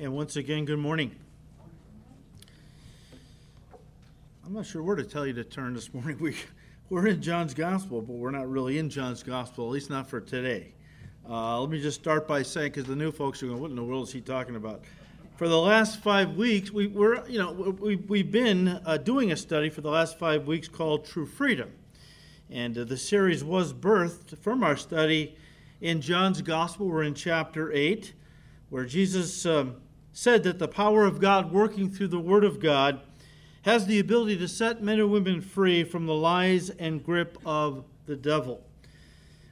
And once again, good morning. I'm not sure where to tell you to turn this morning. We, we're in John's Gospel, but we're not really in John's Gospel, at least not for today. Uh, let me just start by saying, because the new folks are going, what in the world is he talking about? For the last five weeks, we, we're, you know, we, we've been uh, doing a study for the last five weeks called True Freedom. And uh, the series was birthed from our study in John's Gospel. We're in chapter 8, where Jesus um, said that the power of God working through the Word of God has the ability to set men and women free from the lies and grip of the devil.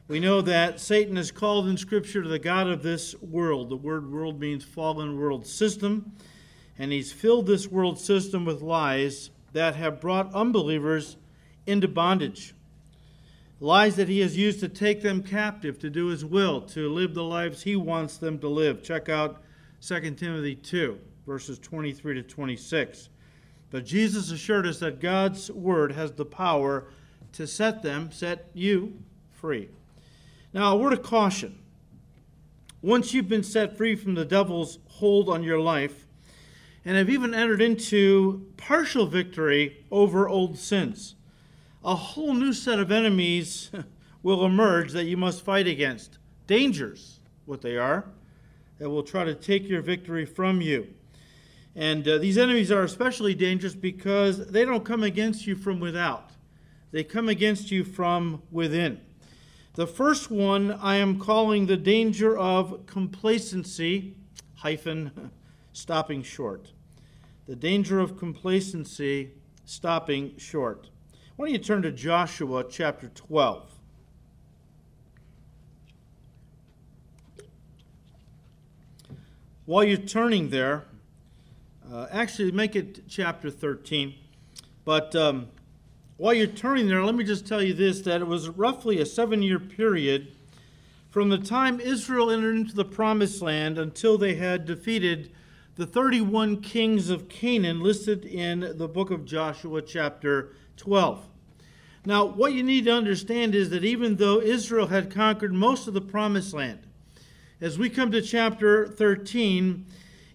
We know that Satan is called in Scripture the God of this world. The word world means fallen world system, and he's filled this world system with lies that have brought unbelievers into bondage. Lies that he has used to take them captive, to do his will, to live the lives he wants them to live. Check out 2 Timothy 2, verses 23 to 26. But Jesus assured us that God's word has the power to set them, set you free. Now, a word of caution. Once you've been set free from the devil's hold on your life, and have even entered into partial victory over old sins, a whole new set of enemies will emerge that you must fight against. Dangers, what they are, that will try to take your victory from you. And uh, these enemies are especially dangerous because they don't come against you from without, they come against you from within. The first one I am calling the danger of complacency, hyphen, stopping short. The danger of complacency, stopping short. Why don't you turn to Joshua chapter 12? While you're turning there, uh, actually, make it chapter 13. But um, while you're turning there, let me just tell you this that it was roughly a seven year period from the time Israel entered into the promised land until they had defeated the 31 kings of Canaan listed in the book of Joshua, chapter 12. Now, what you need to understand is that even though Israel had conquered most of the promised land, as we come to chapter 13,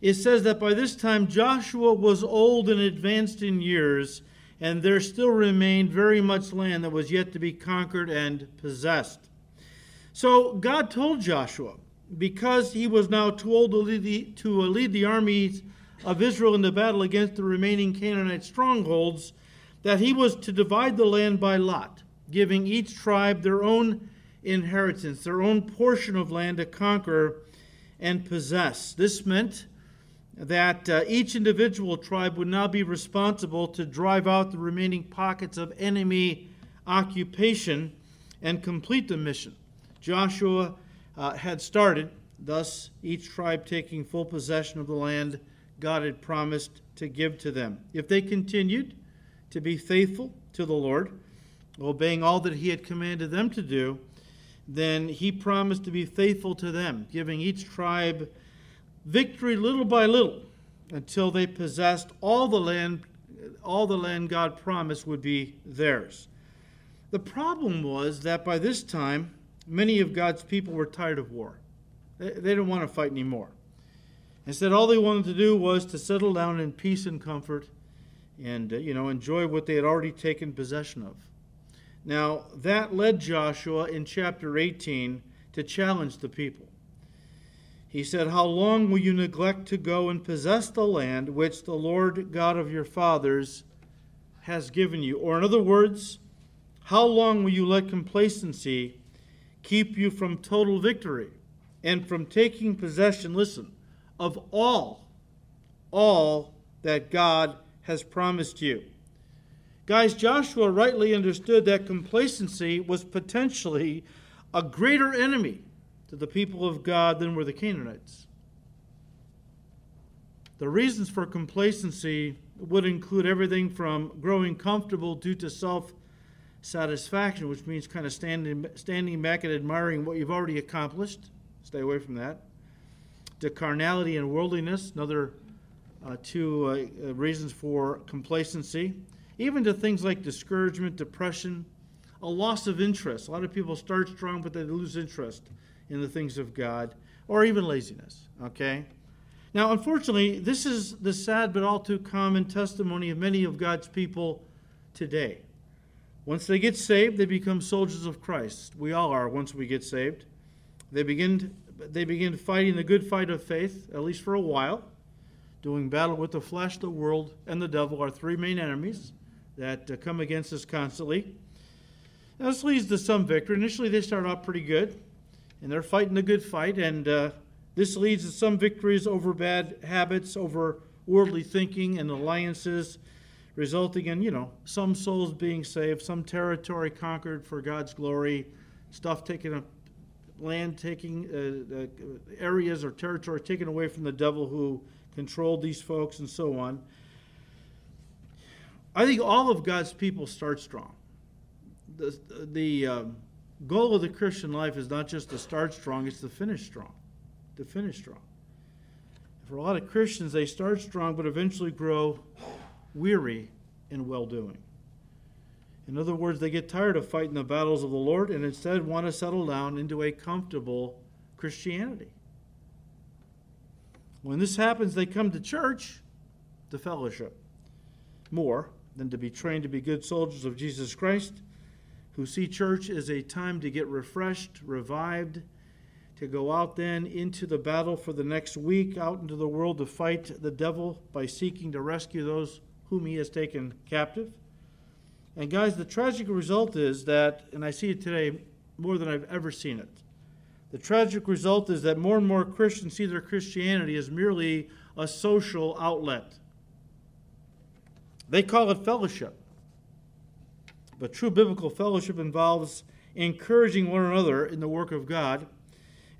it says that by this time Joshua was old and advanced in years, and there still remained very much land that was yet to be conquered and possessed. So God told Joshua, because he was now too old to lead the, to lead the armies of Israel into battle against the remaining Canaanite strongholds, that he was to divide the land by lot, giving each tribe their own inheritance, their own portion of land to conquer and possess. This meant that uh, each individual tribe would now be responsible to drive out the remaining pockets of enemy occupation and complete the mission. Joshua uh, had started, thus, each tribe taking full possession of the land God had promised to give to them. If they continued to be faithful to the Lord, obeying all that He had commanded them to do, then He promised to be faithful to them, giving each tribe victory little by little until they possessed all the land all the land God promised would be theirs. The problem was that by this time many of God's people were tired of war. They, didn't want to fight anymore. Instead all they wanted to do was to settle down in peace and comfort and uh, you know enjoy what they had already taken possession of. Now that led Joshua in chapter 18 to challenge the people. He said, How long will you neglect to go and possess the land which the Lord God of your fathers has given you? Or, in other words, how long will you let complacency keep you from total victory and from taking possession, listen, of all, all that God has promised you? Guys, Joshua rightly understood that complacency was potentially a greater enemy to the people of God than were the Canaanites. The reasons for complacency would include everything from growing comfortable due to self satisfaction, which means kind of standing, standing back and admiring what you've already accomplished. Stay away from that. To carnality and worldliness, another uh, two uh, uh, reasons for complacency. Even to things like discouragement, depression, a loss of interest. A lot of people start strong, but they lose interest in the things of God, or even laziness. Okay? Now, unfortunately, this is the sad but all too common testimony of many of God's people today. Once they get saved, they become soldiers of Christ. We all are once we get saved. They begin, they begin fighting the good fight of faith, at least for a while, doing battle with the flesh, the world, and the devil, our three main enemies that uh, come against us constantly. Now, this leads to some victory. Initially, they start out pretty good, and they're fighting the good fight, and uh, this leads to some victories over bad habits, over worldly thinking and alliances resulting in, you know, some souls being saved, some territory conquered for God's glory, stuff taken up, land taking, uh, uh, areas or territory taken away from the devil who controlled these folks, and so on. I think all of God's people start strong. The, the um, goal of the Christian life is not just to start strong, it's to finish strong. To finish strong. For a lot of Christians, they start strong but eventually grow weary in well doing. In other words, they get tired of fighting the battles of the Lord and instead want to settle down into a comfortable Christianity. When this happens, they come to church to fellowship more than to be trained to be good soldiers of Jesus Christ, who see church as a time to get refreshed, revived, to go out then into the battle for the next week, out into the world to fight the devil by seeking to rescue those whom he has taken captive. And guys, the tragic result is that, and I see it today more than I've ever seen it. The tragic result is that more and more Christians see their Christianity as merely a social outlet. They call it fellowship. But true biblical fellowship involves encouraging one another in the work of God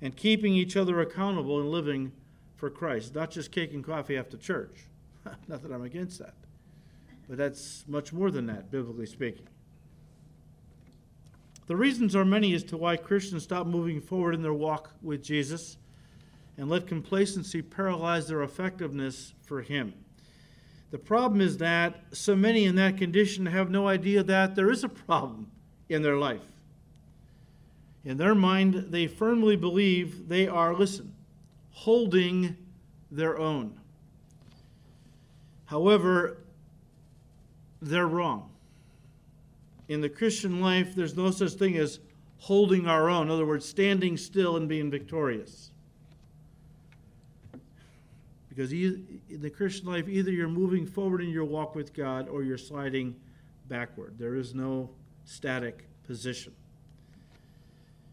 and keeping each other accountable and living for Christ, not just cake and coffee after church. not that I'm against that. But that's much more than that, biblically speaking. The reasons are many as to why Christians stop moving forward in their walk with Jesus and let complacency paralyze their effectiveness for Him. The problem is that so many in that condition have no idea that there is a problem in their life. In their mind, they firmly believe they are, listen, holding their own. However, they're wrong. In the Christian life, there's no such thing as holding our own. In other words, standing still and being victorious. Because in the Christian life, either you're moving forward in your walk with God or you're sliding backward. There is no static position.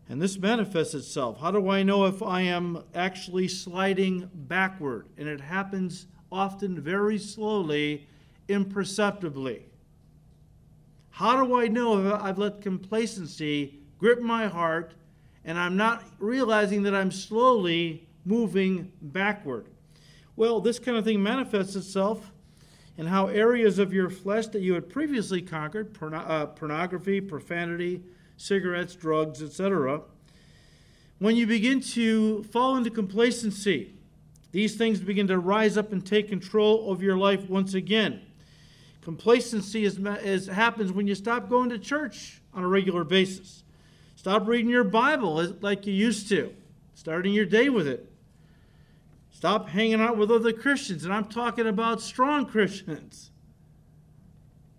And this manifests itself. How do I know if I am actually sliding backward? And it happens often very slowly imperceptibly. How do I know if I've let complacency grip my heart and I'm not realizing that I'm slowly moving backward? Well, this kind of thing manifests itself in how areas of your flesh that you had previously conquered uh, pornography, profanity, cigarettes, drugs, etc. When you begin to fall into complacency, these things begin to rise up and take control of your life once again. Complacency is, is, happens when you stop going to church on a regular basis. Stop reading your Bible like you used to, starting your day with it. Stop hanging out with other Christians, and I'm talking about strong Christians.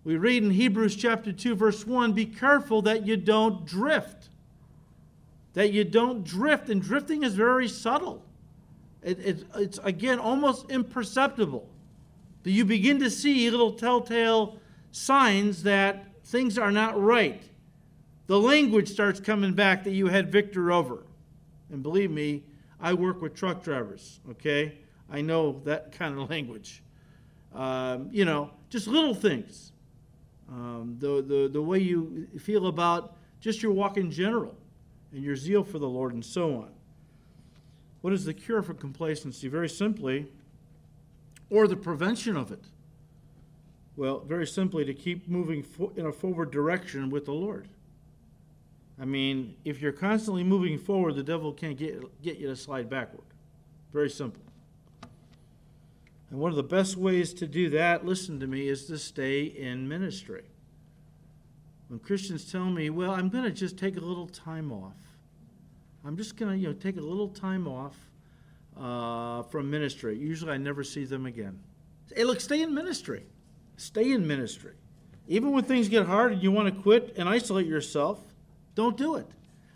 We read in Hebrews chapter 2, verse 1 be careful that you don't drift. That you don't drift, and drifting is very subtle. It, it, it's, again, almost imperceptible that you begin to see little telltale signs that things are not right. The language starts coming back that you had victor over. And believe me, I work with truck drivers, okay? I know that kind of language. Um, you know, just little things. Um, the, the, the way you feel about just your walk in general and your zeal for the Lord and so on. What is the cure for complacency? Very simply, or the prevention of it? Well, very simply, to keep moving in a forward direction with the Lord. I mean, if you're constantly moving forward, the devil can't get, get you to slide backward. Very simple. And one of the best ways to do that, listen to me, is to stay in ministry. When Christians tell me, well, I'm going to just take a little time off, I'm just going to you know, take a little time off uh, from ministry. Usually I never see them again. Hey, look, stay in ministry. Stay in ministry. Even when things get hard and you want to quit and isolate yourself, don't do it.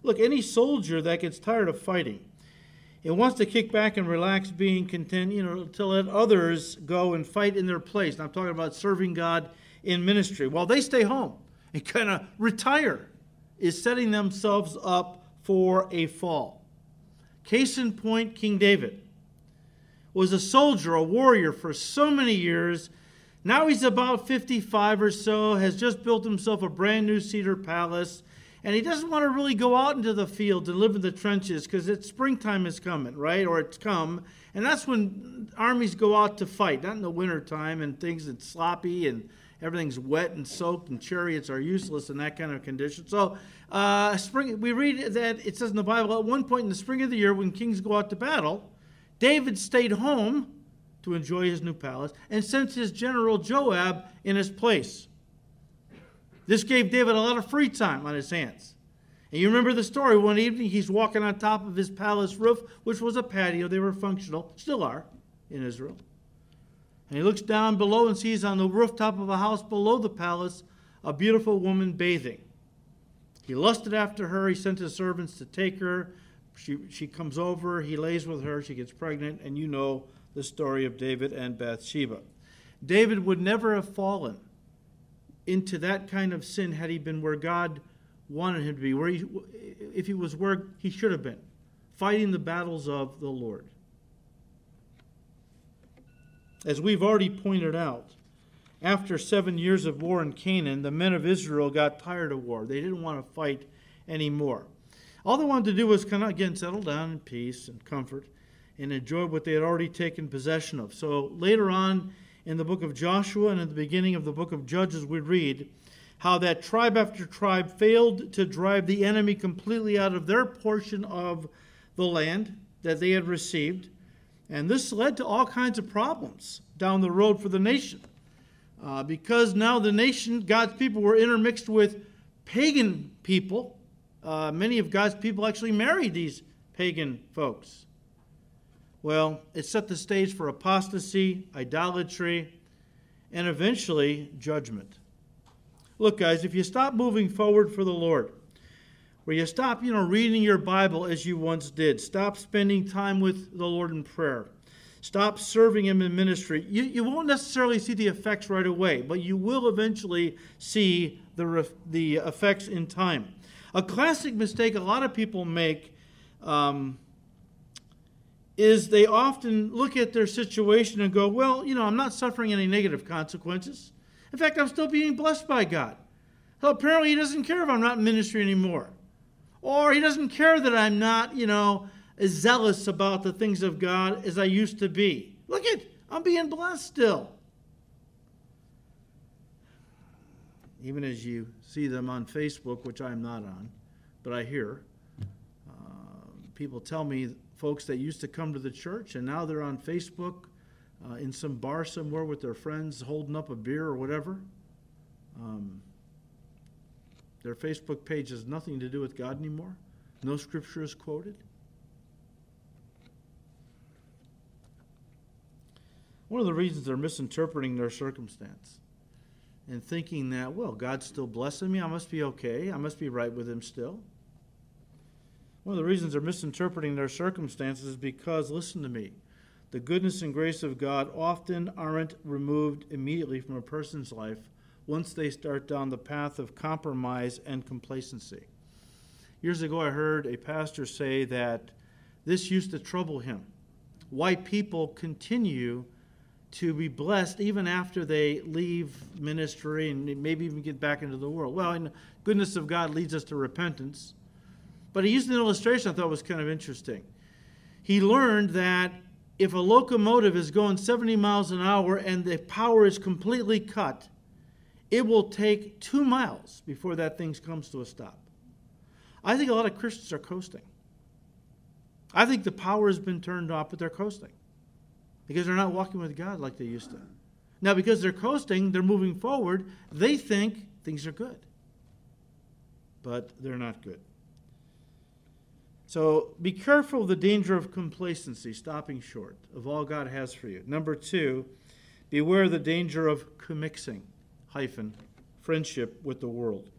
Look, any soldier that gets tired of fighting and wants to kick back and relax, being content, you know, to let others go and fight in their place. And I'm talking about serving God in ministry. While they stay home and kind of retire, is setting themselves up for a fall. Case in point, King David was a soldier, a warrior for so many years. Now he's about 55 or so, has just built himself a brand new cedar palace, and he doesn't want to really go out into the field and live in the trenches because it's springtime is coming, right? Or it's come, and that's when armies go out to fight, not in the wintertime and things it's sloppy and everything's wet and soaked and chariots are useless in that kind of condition. So, uh, spring, we read that it says in the Bible at one point in the spring of the year when kings go out to battle, David stayed home to enjoy his new palace and sent his general Joab in his place. This gave David a lot of free time on his hands. And you remember the story. One evening, he's walking on top of his palace roof, which was a patio. They were functional, still are in Israel. And he looks down below and sees on the rooftop of a house below the palace a beautiful woman bathing. He lusted after her. He sent his servants to take her. She, she comes over. He lays with her. She gets pregnant. And you know the story of David and Bathsheba. David would never have fallen into that kind of sin had he been where God wanted him to be, where he, if he was where he should have been, fighting the battles of the Lord. As we've already pointed out, after seven years of war in Canaan, the men of Israel got tired of war. They didn't want to fight anymore. All they wanted to do was kind of, again, settle down in peace and comfort and enjoy what they had already taken possession of. So later on in the book of Joshua and at the beginning of the book of Judges, we read how that tribe after tribe failed to drive the enemy completely out of their portion of the land that they had received. And this led to all kinds of problems down the road for the nation. Uh, because now the nation, God's people, were intermixed with pagan people. Uh, many of God's people actually married these pagan folks. Well, it set the stage for apostasy, idolatry, and eventually judgment. Look, guys, if you stop moving forward for the Lord, where you stop, you know, reading your Bible as you once did. Stop spending time with the Lord in prayer. Stop serving Him in ministry. You, you won't necessarily see the effects right away, but you will eventually see the, the effects in time. A classic mistake a lot of people make um, is they often look at their situation and go, well, you know, I'm not suffering any negative consequences. In fact, I'm still being blessed by God. So apparently, He doesn't care if I'm not in ministry anymore. Or he doesn't care that I'm not, you know, as zealous about the things of God as I used to be. Look at, I'm being blessed still. Even as you see them on Facebook, which I'm not on, but I hear, uh, people tell me folks that used to come to the church and now they're on Facebook uh, in some bar somewhere with their friends holding up a beer or whatever. Um, their Facebook page has nothing to do with God anymore. No scripture is quoted. One of the reasons they're misinterpreting their circumstance and thinking that, well, God's still blessing me. I must be okay. I must be right with Him still. One of the reasons they're misinterpreting their circumstances is because, listen to me, the goodness and grace of God often aren't removed immediately from a person's life once they start down the path of compromise and complacency. Years ago, I heard a pastor say that this used to trouble him. Why people continue to be blessed even after they leave ministry and maybe even get back into the world. Well, and goodness of God leads us to repentance. But he used an illustration I thought was kind of interesting. He learned that if a locomotive is going 70 miles an hour and the power is completely cut, it will take two miles before that thing comes to a stop. I think a lot of Christians are coasting. I think the power has been turned off, but they're coasting because they're not walking with God like they used to. Now, because they're coasting, they're moving forward, they think things are good. But they're not good. So be careful of the danger of complacency, stopping short of all God has for you. Number two, beware of the danger of commixing, hyphen, friendship with the world.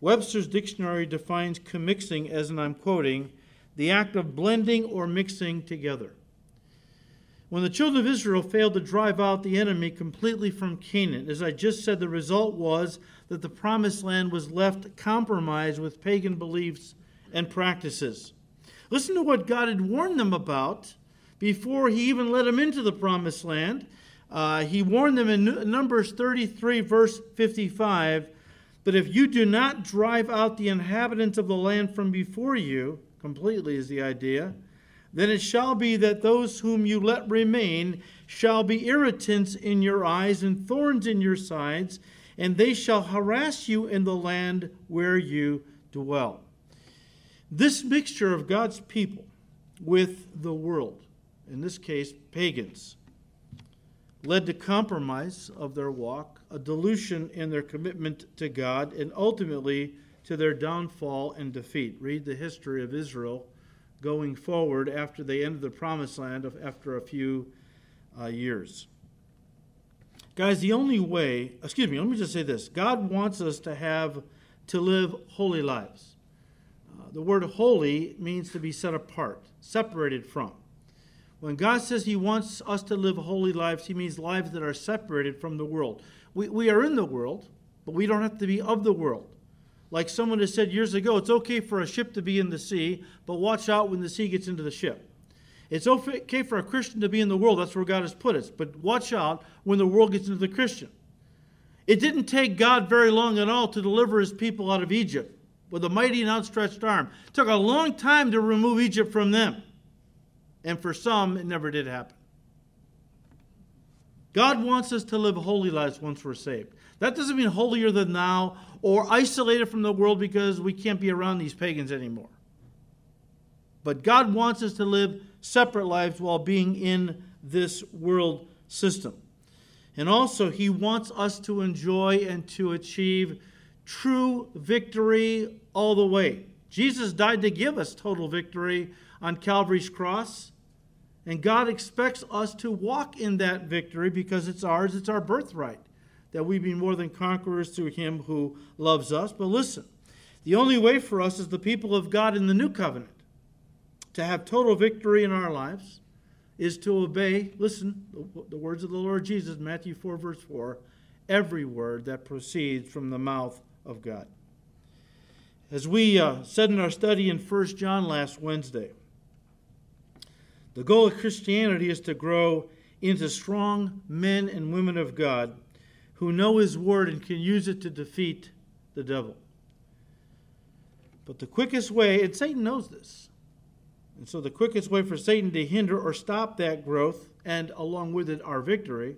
Webster's dictionary defines commixing as, and I'm quoting, the act of blending or mixing together. When the children of Israel failed to drive out the enemy completely from Canaan, as I just said, the result was that the promised land was left compromised with pagan beliefs and practices. Listen to what God had warned them about before he even let them into the promised land. Uh, he warned them in Numbers 33, verse 55, that if you do not drive out the inhabitants of the land from before you, completely is the idea, then it shall be that those whom you let remain shall be irritants in your eyes and thorns in your sides, and they shall harass you in the land where you dwell. This mixture of God's people with the world, in this case, pagans, led to compromise of their walk, a dilution in their commitment to God, and ultimately to their downfall and defeat. Read the history of Israel going forward after they entered the promised land of, after a few uh, years. Guys, the only way, excuse me, let me just say this God wants us to have, to live holy lives. The word holy means to be set apart, separated from. When God says He wants us to live holy lives, He means lives that are separated from the world. We, we are in the world, but we don't have to be of the world. Like someone has said years ago, it's okay for a ship to be in the sea, but watch out when the sea gets into the ship. It's okay for a Christian to be in the world, that's where God has put us, but watch out when the world gets into the Christian. It didn't take God very long at all to deliver his people out of Egypt with a mighty and outstretched arm. It took a long time to remove Egypt from them. And for some, it never did happen. God wants us to live holy lives once we're saved. That doesn't mean holier than thou or isolated from the world because we can't be around these pagans anymore. But God wants us to live separate lives while being in this world system. And also, He wants us to enjoy and to achieve true victory all the way. Jesus died to give us total victory on Calvary's cross. And God expects us to walk in that victory because it's ours, it's our birthright that we be more than conquerors through him who loves us. But listen, the only way for us as the people of God in the new covenant to have total victory in our lives is to obey, listen, the words of the Lord Jesus, Matthew 4, verse 4, every word that proceeds from the mouth of God. As we uh, said in our study in 1 John last Wednesday, the goal of Christianity is to grow into strong men and women of God who know his word and can use it to defeat the devil. But the quickest way, and Satan knows this, and so the quickest way for Satan to hinder or stop that growth, and along with it our victory,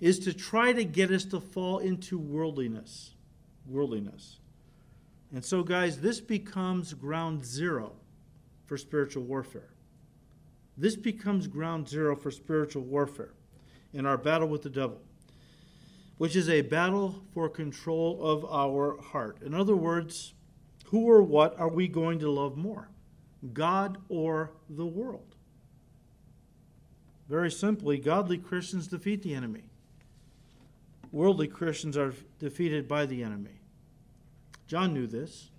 is to try to get us to fall into worldliness. Worldliness. And so, guys, this becomes ground zero for spiritual warfare. This becomes ground zero for spiritual warfare in our battle with the devil which is a battle for control of our heart. In other words, who or what are we going to love more, God or the world? Very simply, godly Christians defeat the enemy. Worldly Christians are defeated by the enemy. John knew this.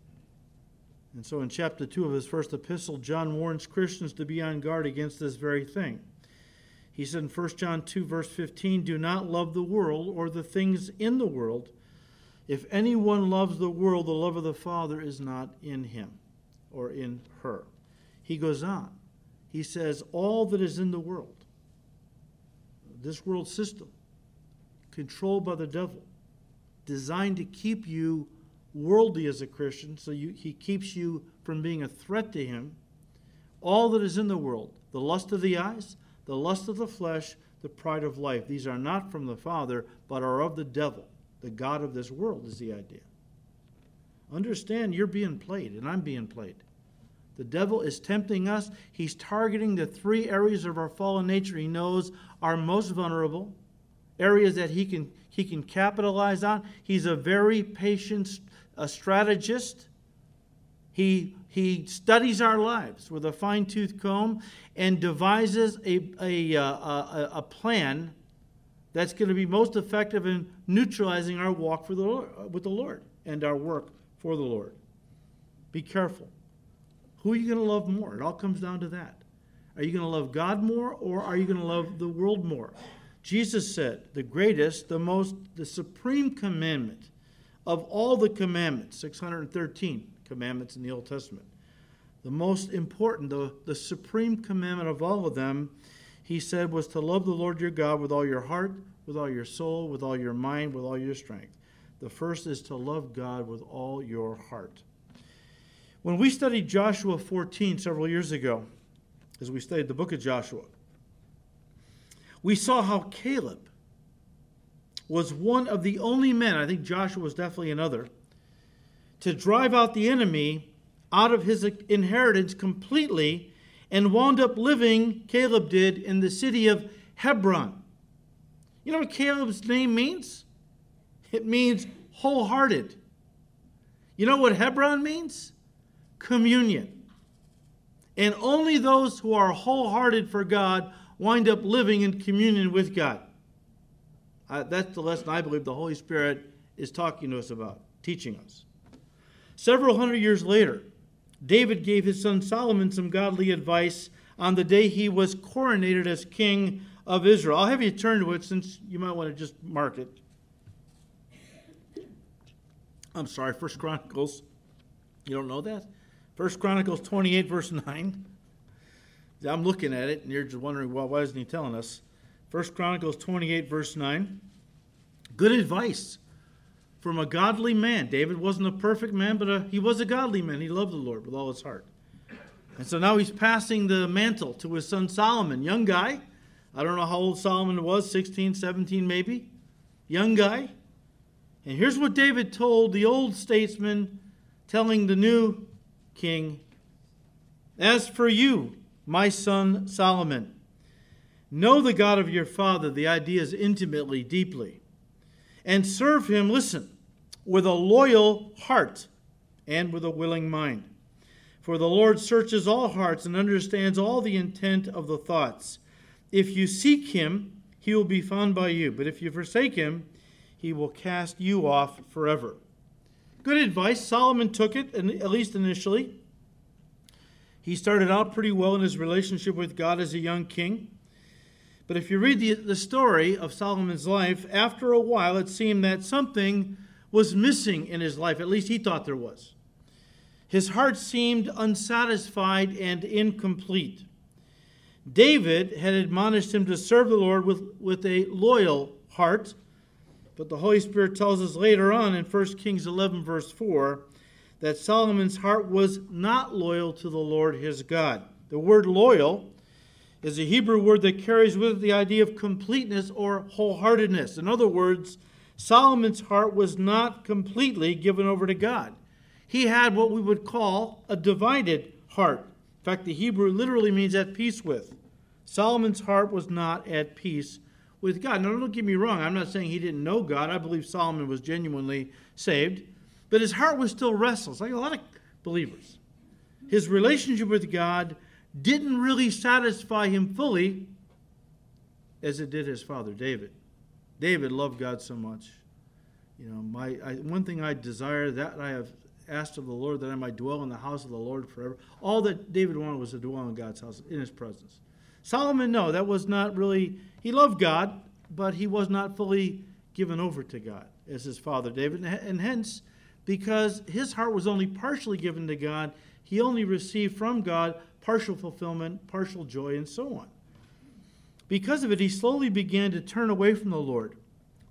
And so in chapter 2 of his first epistle, John warns Christians to be on guard against this very thing. He said in 1 John 2, verse 15, Do not love the world or the things in the world. If anyone loves the world, the love of the Father is not in him or in her. He goes on. He says, All that is in the world, this world system, controlled by the devil, designed to keep you worldly as a Christian, so you, he keeps you from being a threat to him. All that is in the world, the lust of the eyes, the lust of the flesh, the pride of life. These are not from the Father, but are of the devil. The God of this world is the idea. Understand you're being played, and I'm being played. The devil is tempting us. He's targeting the three areas of our fallen nature he knows are most vulnerable, areas that he can, he can capitalize on. He's a very patient a strategist. He, he studies our lives with a fine tooth comb and devises a, a, uh, a, a plan that's going to be most effective in neutralizing our walk the Lord, with the Lord and our work for the Lord. Be careful. Who are you going to love more? It all comes down to that. Are you going to love God more or are you going to love the world more? Jesus said, the greatest, the most, the supreme commandment of all the commandments, 613 commandments in the Old Testament, the most important, the, the supreme commandment of all of them, he said, was to love the Lord your God with all your heart, with all your soul, with all your mind, with all your strength. The first is to love God with all your heart. When we studied Joshua 14 several years ago, as we studied the book of Joshua, we saw how Caleb was one of the only men, I think Joshua was definitely another, to drive out the enemy out of his inheritance completely and wound up living, Caleb did, in the city of Hebron. You know what Caleb's name means? It means wholehearted. You know what Hebron means? Communion. And only those who are wholehearted for God wind up living in communion with God. Uh, that's the lesson I believe the Holy Spirit is talking to us about, teaching us. Several hundred years later, David gave his son Solomon some godly advice on the day he was coronated as king of Israel. I'll have you turn to it since you might want to just mark it. I'm sorry, First Chronicles. You don't know that? First Chronicles 28, verse 9. I'm looking at it, and you're just wondering, well, why isn't he telling us? First Chronicles 28, verse 9. Good advice from a godly man. David wasn't a perfect man, but a, he was a godly man. He loved the Lord with all his heart. And so now he's passing the mantle to his son Solomon, young guy. I don't know how old Solomon was, 16, 17 maybe. Young guy. And here's what David told the old statesman, telling the new king As for you, my son Solomon, know the God of your father, the idea is intimately, deeply, and serve him, listen, with a loyal heart and with a willing mind. For the Lord searches all hearts and understands all the intent of the thoughts. If you seek him, he will be found by you. But if you forsake him, he will cast you off forever. Good advice. Solomon took it, at least initially. He started out pretty well in his relationship with God as a young king. But if you read the, the story of Solomon's life, after a while it seemed that something was missing in his life. At least he thought there was. His heart seemed unsatisfied and incomplete. David had admonished him to serve the Lord with, with a loyal heart but the Holy Spirit tells us later on in 1 Kings 11, verse 4, that Solomon's heart was not loyal to the Lord his God. The word loyal is a Hebrew word that carries with it the idea of completeness or wholeheartedness. In other words, Solomon's heart was not completely given over to God. He had what we would call a divided heart. In fact, the Hebrew literally means at peace with. Solomon's heart was not at peace with God. Now, don't get me wrong. I'm not saying he didn't know God. I believe Solomon was genuinely saved. But his heart was still restless, like a lot of believers. His relationship with God didn't really satisfy him fully as it did his father David. David loved God so much. You know, my I, one thing I desire that I have asked of the Lord that I might dwell in the house of the Lord forever. All that David wanted was to dwell in God's house in his presence. Solomon, no, that was not really, he loved God, but he was not fully given over to God as his father David. And hence, because his heart was only partially given to God, he only received from God partial fulfillment, partial joy, and so on. Because of it, he slowly began to turn away from the Lord,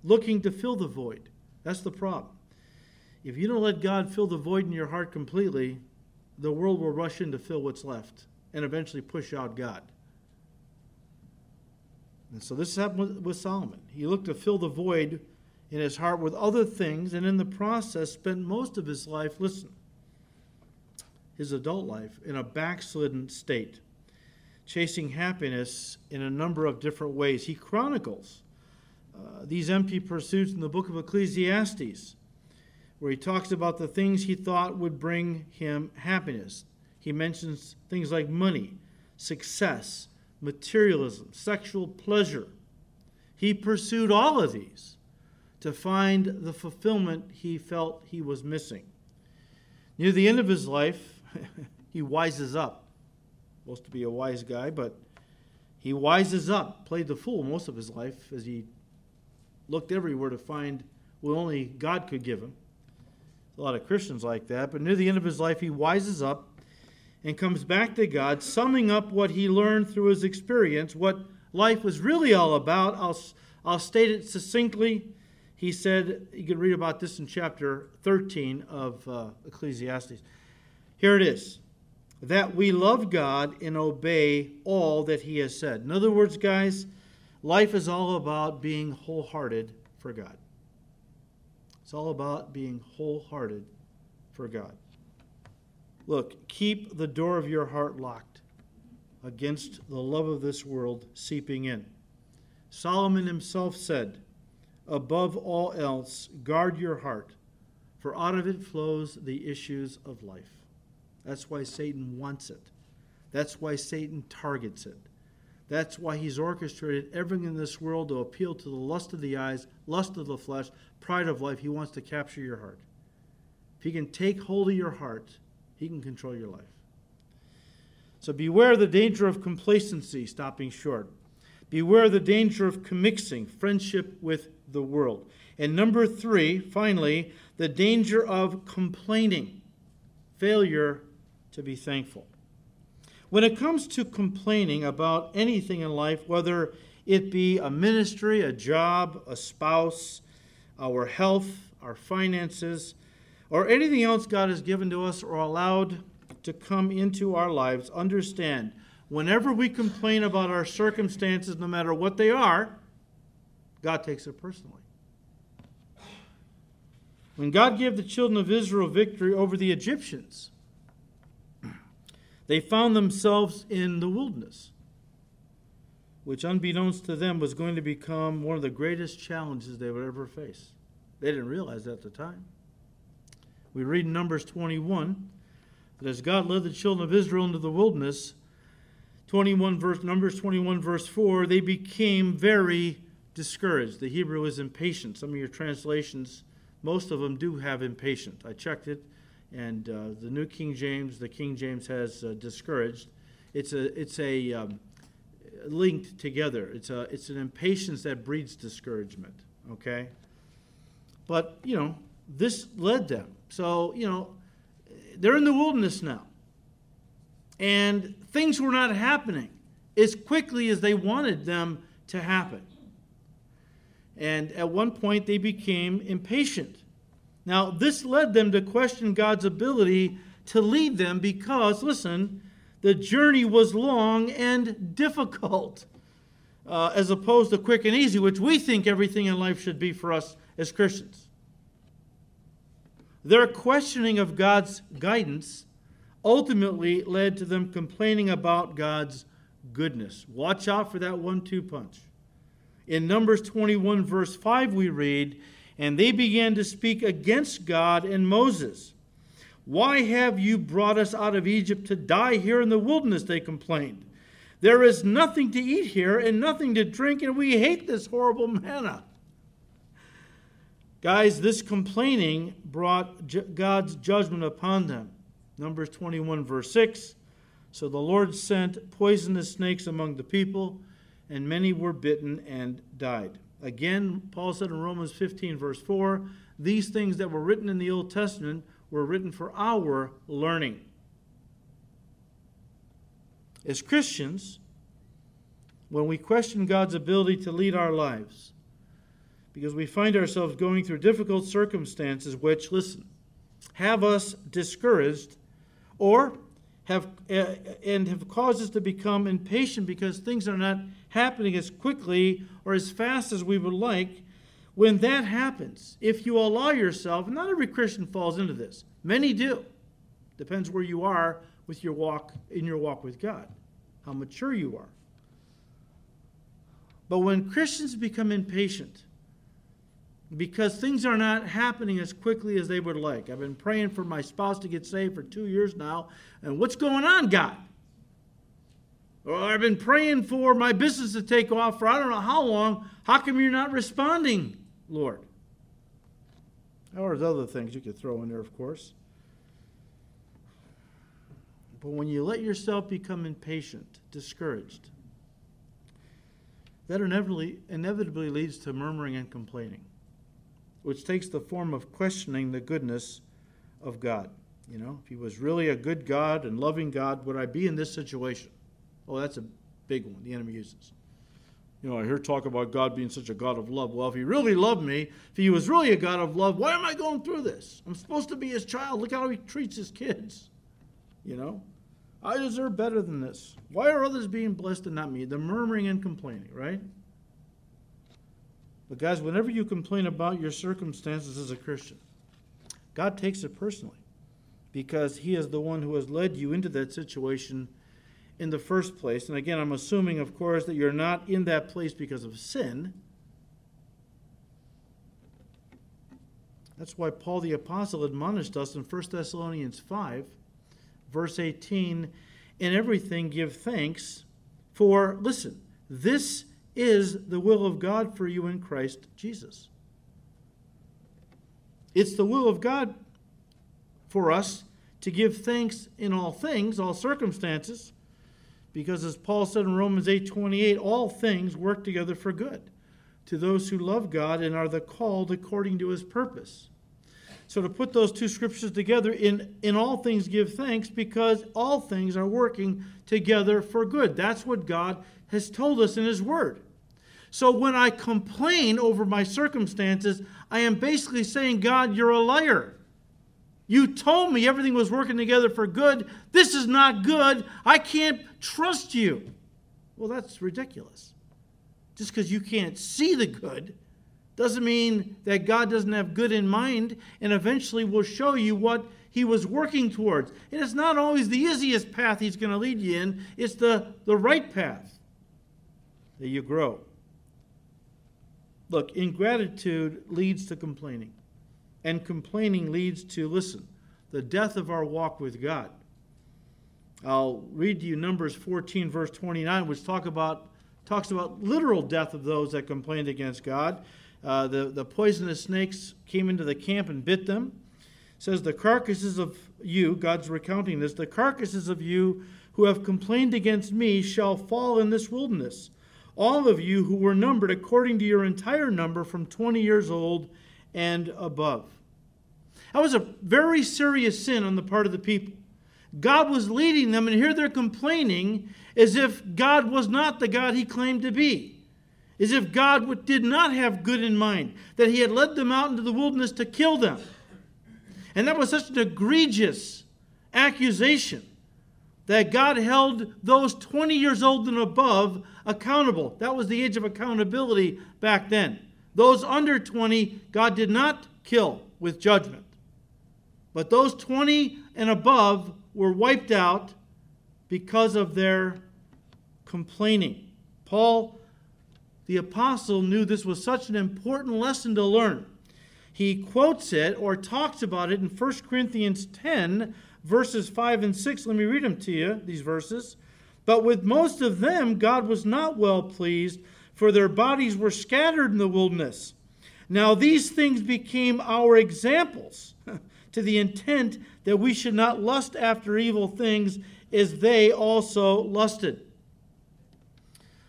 looking to fill the void. That's the problem. If you don't let God fill the void in your heart completely, the world will rush in to fill what's left and eventually push out God. And so this happened with Solomon. He looked to fill the void in his heart with other things, and in the process spent most of his life, listen, his adult life, in a backslidden state, chasing happiness in a number of different ways. He chronicles uh, these empty pursuits in the book of Ecclesiastes. where he talks about the things he thought would bring him happiness. He mentions things like money, success, materialism, sexual pleasure. He pursued all of these to find the fulfillment he felt he was missing. Near the end of his life, he wises up. Supposed to be a wise guy, but he wises up, played the fool most of his life as he looked everywhere to find what only God could give him. A lot of Christians like that, but near the end of his life, he wises up and comes back to God, summing up what he learned through his experience, what life was really all about. I'll, I'll state it succinctly. He said, you can read about this in chapter 13 of uh, Ecclesiastes. Here it is that we love God and obey all that He has said. In other words, guys, life is all about being wholehearted for God. It's all about being wholehearted for God. Look, keep the door of your heart locked against the love of this world seeping in. Solomon himself said, Above all else, guard your heart, for out of it flows the issues of life. That's why Satan wants it. That's why Satan targets it. That's why he's orchestrated everything in this world to appeal to the lust of the eyes, lust of the flesh, pride of life. He wants to capture your heart. If he can take hold of your heart, he can control your life. So beware the danger of complacency, stopping short. Beware the danger of commixing, friendship with the world. And number three, finally, the danger of complaining, failure to be thankful. When it comes to complaining about anything in life, whether it be a ministry, a job, a spouse, our health, our finances, or anything else God has given to us or allowed to come into our lives, understand whenever we complain about our circumstances, no matter what they are, God takes it personally. When God gave the children of Israel victory over the Egyptians, they found themselves in the wilderness, which, unbeknownst to them, was going to become one of the greatest challenges they would ever face. They didn't realize that at the time. We read in Numbers 21 that as God led the children of Israel into the wilderness, 21 verse Numbers 21 verse 4, they became very discouraged. The Hebrew is impatient. Some of your translations, most of them do have impatient. I checked it and uh, the New King James, the King James has uh, discouraged. It's a it's a um, linked together. It's a it's an impatience that breeds discouragement. Okay, but you know this led them. So you know they're in the wilderness now, and things were not happening as quickly as they wanted them to happen. And at one point, they became impatient. Now, this led them to question God's ability to lead them because, listen, the journey was long and difficult, uh, as opposed to quick and easy, which we think everything in life should be for us as Christians. Their questioning of God's guidance ultimately led to them complaining about God's goodness. Watch out for that one two punch. In Numbers 21, verse 5, we read, and they began to speak against God and Moses. Why have you brought us out of Egypt to die here in the wilderness? They complained. There is nothing to eat here and nothing to drink, and we hate this horrible manna. Guys, this complaining brought God's judgment upon them. Numbers 21, verse 6. So the Lord sent poisonous snakes among the people, and many were bitten and died. Again, Paul said in Romans 15, verse 4, these things that were written in the Old Testament were written for our learning. As Christians, when we question God's ability to lead our lives, because we find ourselves going through difficult circumstances which, listen, have us discouraged or have uh, and have caused us to become impatient because things are not happening as quickly or as fast as we would like. When that happens, if you allow yourself, not every Christian falls into this. Many do. Depends where you are with your walk in your walk with God, how mature you are. But when Christians become impatient, because things are not happening as quickly as they would like. I've been praying for my spouse to get saved for two years now, and what's going on, God? Or I've been praying for my business to take off for I don't know how long. How come you're not responding, Lord? Or there's other things you could throw in there, of course. But when you let yourself become impatient, discouraged, that inevitably, inevitably leads to murmuring and complaining, which takes the form of questioning the goodness of God. You know, if He was really a good God and loving God, would I be in this situation? Oh, that's a big one the enemy uses. You know, I hear talk about God being such a God of love. Well, if He really loved me, if He was really a God of love, why am I going through this? I'm supposed to be His child. Look how He treats His kids. You know, I deserve better than this. Why are others being blessed and not me? The murmuring and complaining, right? But, guys, whenever you complain about your circumstances as a Christian, God takes it personally because He is the one who has led you into that situation in the first place. And again, I'm assuming, of course, that you're not in that place because of sin. That's why Paul the Apostle admonished us in 1 Thessalonians 5 verse 18, in everything give thanks, for, listen, this is the will of God for you in Christ Jesus. It's the will of God for us to give thanks in all things, all circumstances, because as Paul said in Romans 8:28, all things work together for good to those who love God and are the called according to his purpose. So to put those two scriptures together, in, in all things give thanks because all things are working together for good. That's what God has told us in His Word. So when I complain over my circumstances, I am basically saying, God, you're a liar. You told me everything was working together for good. This is not good. I can't trust you. Well, that's ridiculous. Just because you can't see the good doesn't mean that God doesn't have good in mind and eventually will show you what he was working towards. And it's not always the easiest path he's going to lead you in, it's the, the right path that you grow. Look, ingratitude leads to complaining, and complaining leads to, listen, the death of our walk with God. I'll read to you Numbers 14, verse 29, which talk about, talks about literal death of those that complained against God. Uh, the, the poisonous snakes came into the camp and bit them. It says, The carcasses of you, God's recounting this, the carcasses of you who have complained against me shall fall in this wilderness. All of you who were numbered according to your entire number from 20 years old and above. That was a very serious sin on the part of the people. God was leading them, and here they're complaining as if God was not the God he claimed to be as if God did not have good in mind, that He had led them out into the wilderness to kill them. And that was such an egregious accusation that God held those 20 years old and above accountable. That was the age of accountability back then. Those under 20, God did not kill with judgment. But those 20 and above were wiped out because of their complaining. Paul the apostle knew this was such an important lesson to learn. He quotes it or talks about it in 1 Corinthians 10, verses 5 and 6. Let me read them to you, these verses. But with most of them, God was not well pleased, for their bodies were scattered in the wilderness. Now, these things became our examples to the intent that we should not lust after evil things as they also lusted.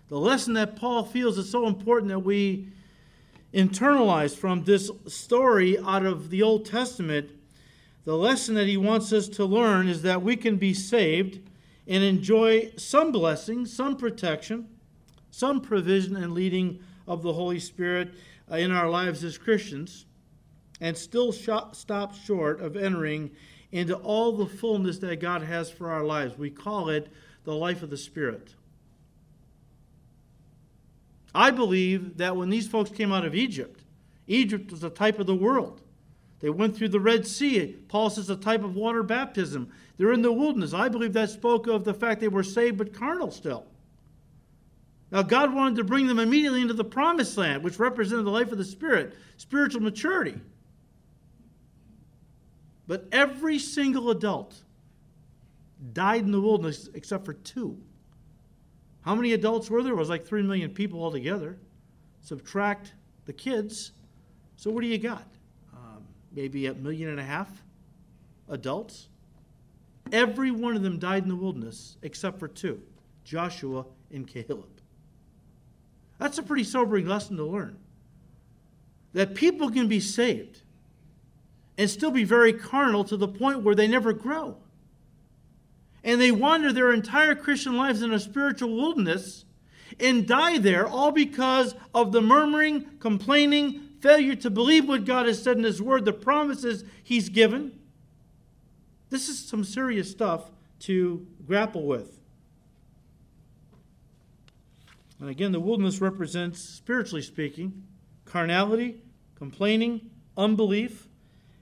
The lesson that Paul feels is so important that we internalize from this story out of the Old Testament, the lesson that he wants us to learn is that we can be saved and enjoy some blessing, some protection, some provision and leading of the Holy Spirit uh, in our lives as Christians, and still stop short of entering into all the fullness that God has for our lives. We call it the life of the Spirit. I believe that when these folks came out of Egypt, Egypt was a type of the world. They went through the Red Sea. Paul says a type of water baptism. They're in the wilderness. I believe that spoke of the fact they were saved but carnal still. Now, God wanted to bring them immediately into the promised land, which represented the life of the Spirit, spiritual maturity. But every single adult died in the wilderness except for two. How many adults were there? It was like 3 million people altogether. Subtract the kids. So, what do you got? Um, maybe a million and a half adults. Every one of them died in the wilderness except for two Joshua and Caleb. That's a pretty sobering lesson to learn. That people can be saved and still be very carnal to the point where they never grow. And they wander their entire Christian lives in a spiritual wilderness and die there, all because of the murmuring, complaining, failure to believe what God has said in His Word, the promises He's given. This is some serious stuff to grapple with. And again, the wilderness represents, spiritually speaking, carnality, complaining, unbelief,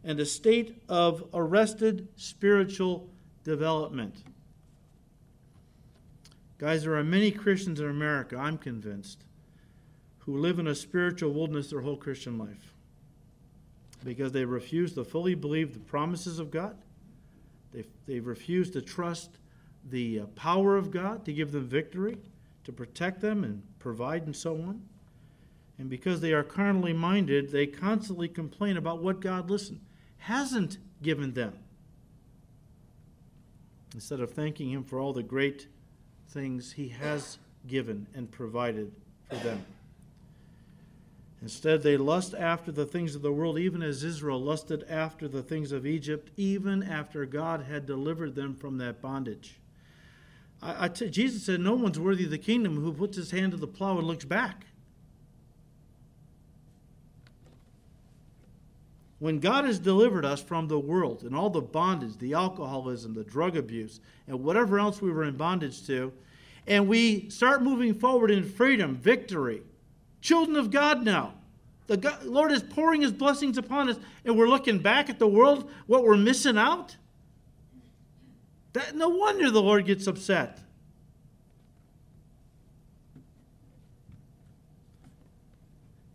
and a state of arrested spiritual development. Guys, there are many Christians in America, I'm convinced, who live in a spiritual wilderness their whole Christian life because they refuse to fully believe the promises of God. They, they refuse to trust the uh, power of God to give them victory to protect them and provide and so on. And because they are carnally minded, they constantly complain about what God, listen, hasn't given them. Instead of thanking Him for all the great things He has given and provided for them. Instead, they lust after the things of the world, even as Israel lusted after the things of Egypt, even after God had delivered them from that bondage. I, I t- Jesus said, No one's worthy of the kingdom who puts his hand to the plow and looks back. When God has delivered us from the world and all the bondage, the alcoholism, the drug abuse, and whatever else we were in bondage to, and we start moving forward in freedom, victory, children of God now. The God, Lord is pouring his blessings upon us, and we're looking back at the world, what we're missing out. That, no wonder the Lord gets upset.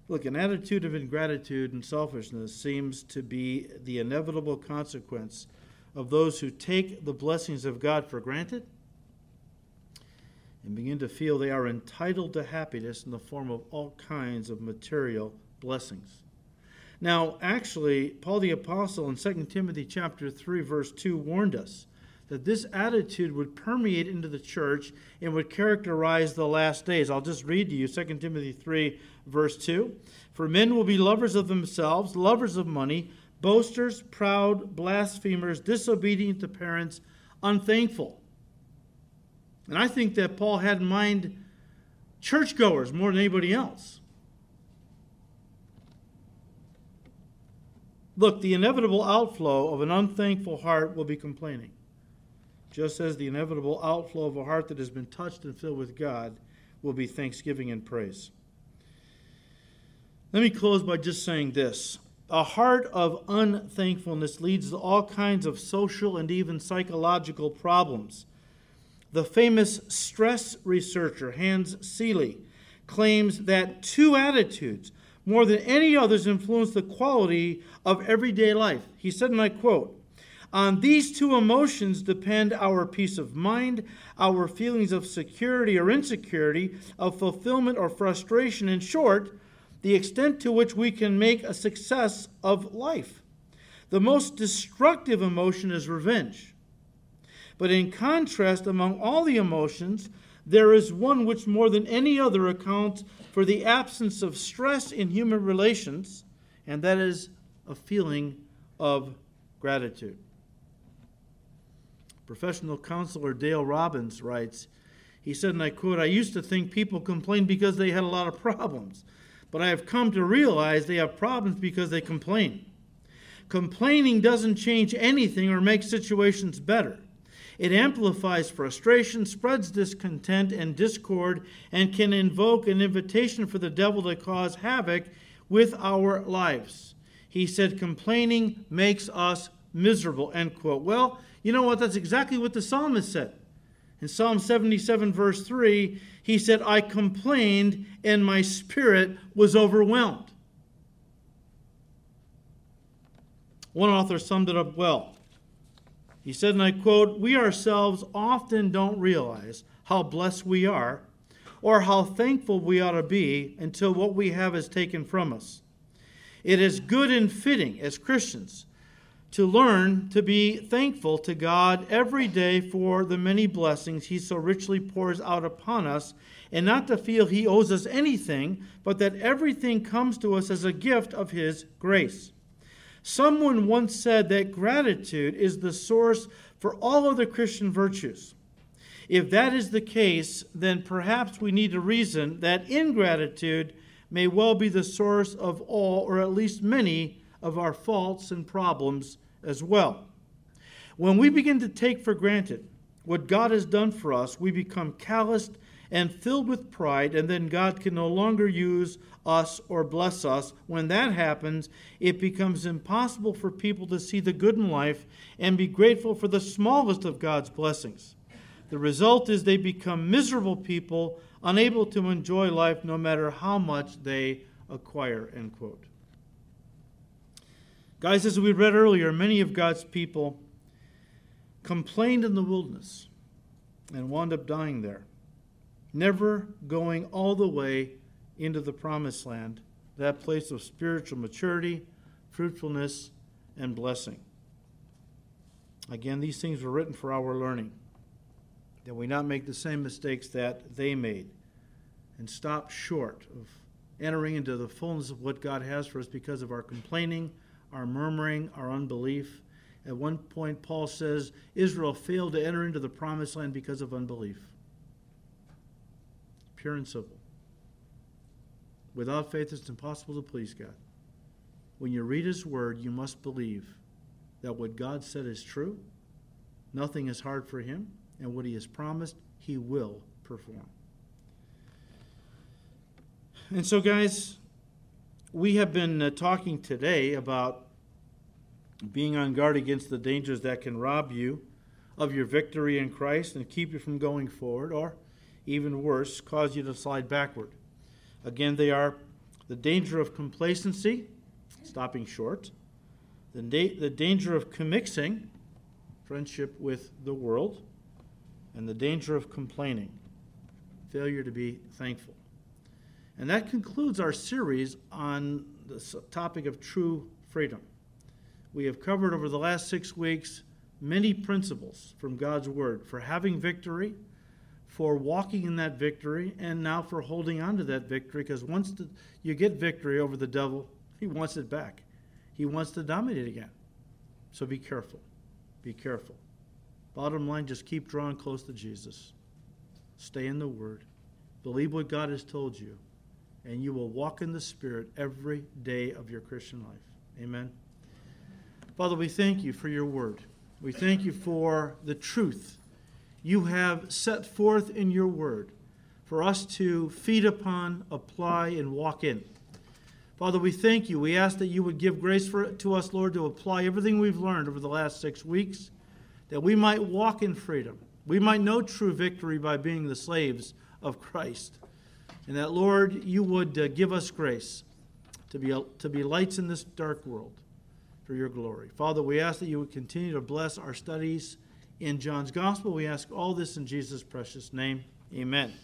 Look, an attitude of ingratitude and selfishness seems to be the inevitable consequence of those who take the blessings of God for granted and begin to feel they are entitled to happiness in the form of all kinds of material blessings. Now, actually, Paul the apostle in 2 Timothy chapter 3 verse 2 warned us that this attitude would permeate into the church and would characterize the last days. I'll just read to you 2 Timothy 3, verse 2. For men will be lovers of themselves, lovers of money, boasters, proud, blasphemers, disobedient to parents, unthankful. And I think that Paul had in mind churchgoers more than anybody else. Look, the inevitable outflow of an unthankful heart will be complaining just as the inevitable outflow of a heart that has been touched and filled with God will be thanksgiving and praise. Let me close by just saying this. A heart of unthankfulness leads to all kinds of social and even psychological problems. The famous stress researcher Hans Selye claims that two attitudes, more than any others, influence the quality of everyday life. He said, and I quote, on these two emotions depend our peace of mind, our feelings of security or insecurity, of fulfillment or frustration. In short, the extent to which we can make a success of life. The most destructive emotion is revenge. But in contrast, among all the emotions, there is one which more than any other accounts for the absence of stress in human relations, and that is a feeling of gratitude. Professional counselor Dale Robbins writes, he said, and I quote, I used to think people complained because they had a lot of problems, but I have come to realize they have problems because they complain. Complaining doesn't change anything or make situations better. It amplifies frustration, spreads discontent and discord, and can invoke an invitation for the devil to cause havoc with our lives. He said, complaining makes us miserable, end quote. Well, you know what? That's exactly what the psalmist said. In Psalm 77, verse 3, he said, I complained and my spirit was overwhelmed. One author summed it up well. He said, and I quote, We ourselves often don't realize how blessed we are or how thankful we ought to be until what we have is taken from us. It is good and fitting as Christians to learn to be thankful to God every day for the many blessings He so richly pours out upon us, and not to feel He owes us anything, but that everything comes to us as a gift of His grace. Someone once said that gratitude is the source for all other Christian virtues. If that is the case, then perhaps we need to reason that ingratitude may well be the source of all, or at least many, of our faults and problems as well. When we begin to take for granted what God has done for us, we become calloused and filled with pride, and then God can no longer use us or bless us. When that happens, it becomes impossible for people to see the good in life and be grateful for the smallest of God's blessings. The result is they become miserable people, unable to enjoy life no matter how much they acquire. End quote. Guys, as we read earlier, many of God's people complained in the wilderness and wound up dying there, never going all the way into the promised land, that place of spiritual maturity, fruitfulness, and blessing. Again, these things were written for our learning, that we not make the same mistakes that they made and stop short of entering into the fullness of what God has for us because of our complaining our murmuring, our unbelief. At one point, Paul says Israel failed to enter into the promised land because of unbelief. Pure and simple. Without faith, it's impossible to please God. When you read His Word, you must believe that what God said is true, nothing is hard for Him, and what He has promised, He will perform. And so, guys, we have been uh, talking today about being on guard against the dangers that can rob you of your victory in Christ and keep you from going forward, or even worse, cause you to slide backward. Again, they are the danger of complacency, stopping short, the, the danger of commixing, friendship with the world, and the danger of complaining, failure to be thankful. And that concludes our series on the topic of true freedom we have covered over the last six weeks many principles from God's Word for having victory, for walking in that victory, and now for holding on to that victory because once the, you get victory over the devil, he wants it back. He wants to dominate again. So be careful. Be careful. Bottom line, just keep drawing close to Jesus. Stay in the Word. Believe what God has told you, and you will walk in the Spirit every day of your Christian life. Amen. Father, we thank you for your word. We thank you for the truth you have set forth in your word for us to feed upon, apply, and walk in. Father, we thank you. We ask that you would give grace for, to us, Lord, to apply everything we've learned over the last six weeks, that we might walk in freedom. We might know true victory by being the slaves of Christ. And that, Lord, you would uh, give us grace to be, to be lights in this dark world for your glory. Father, we ask that you would continue to bless our studies in John's Gospel. We ask all this in Jesus' precious name. Amen.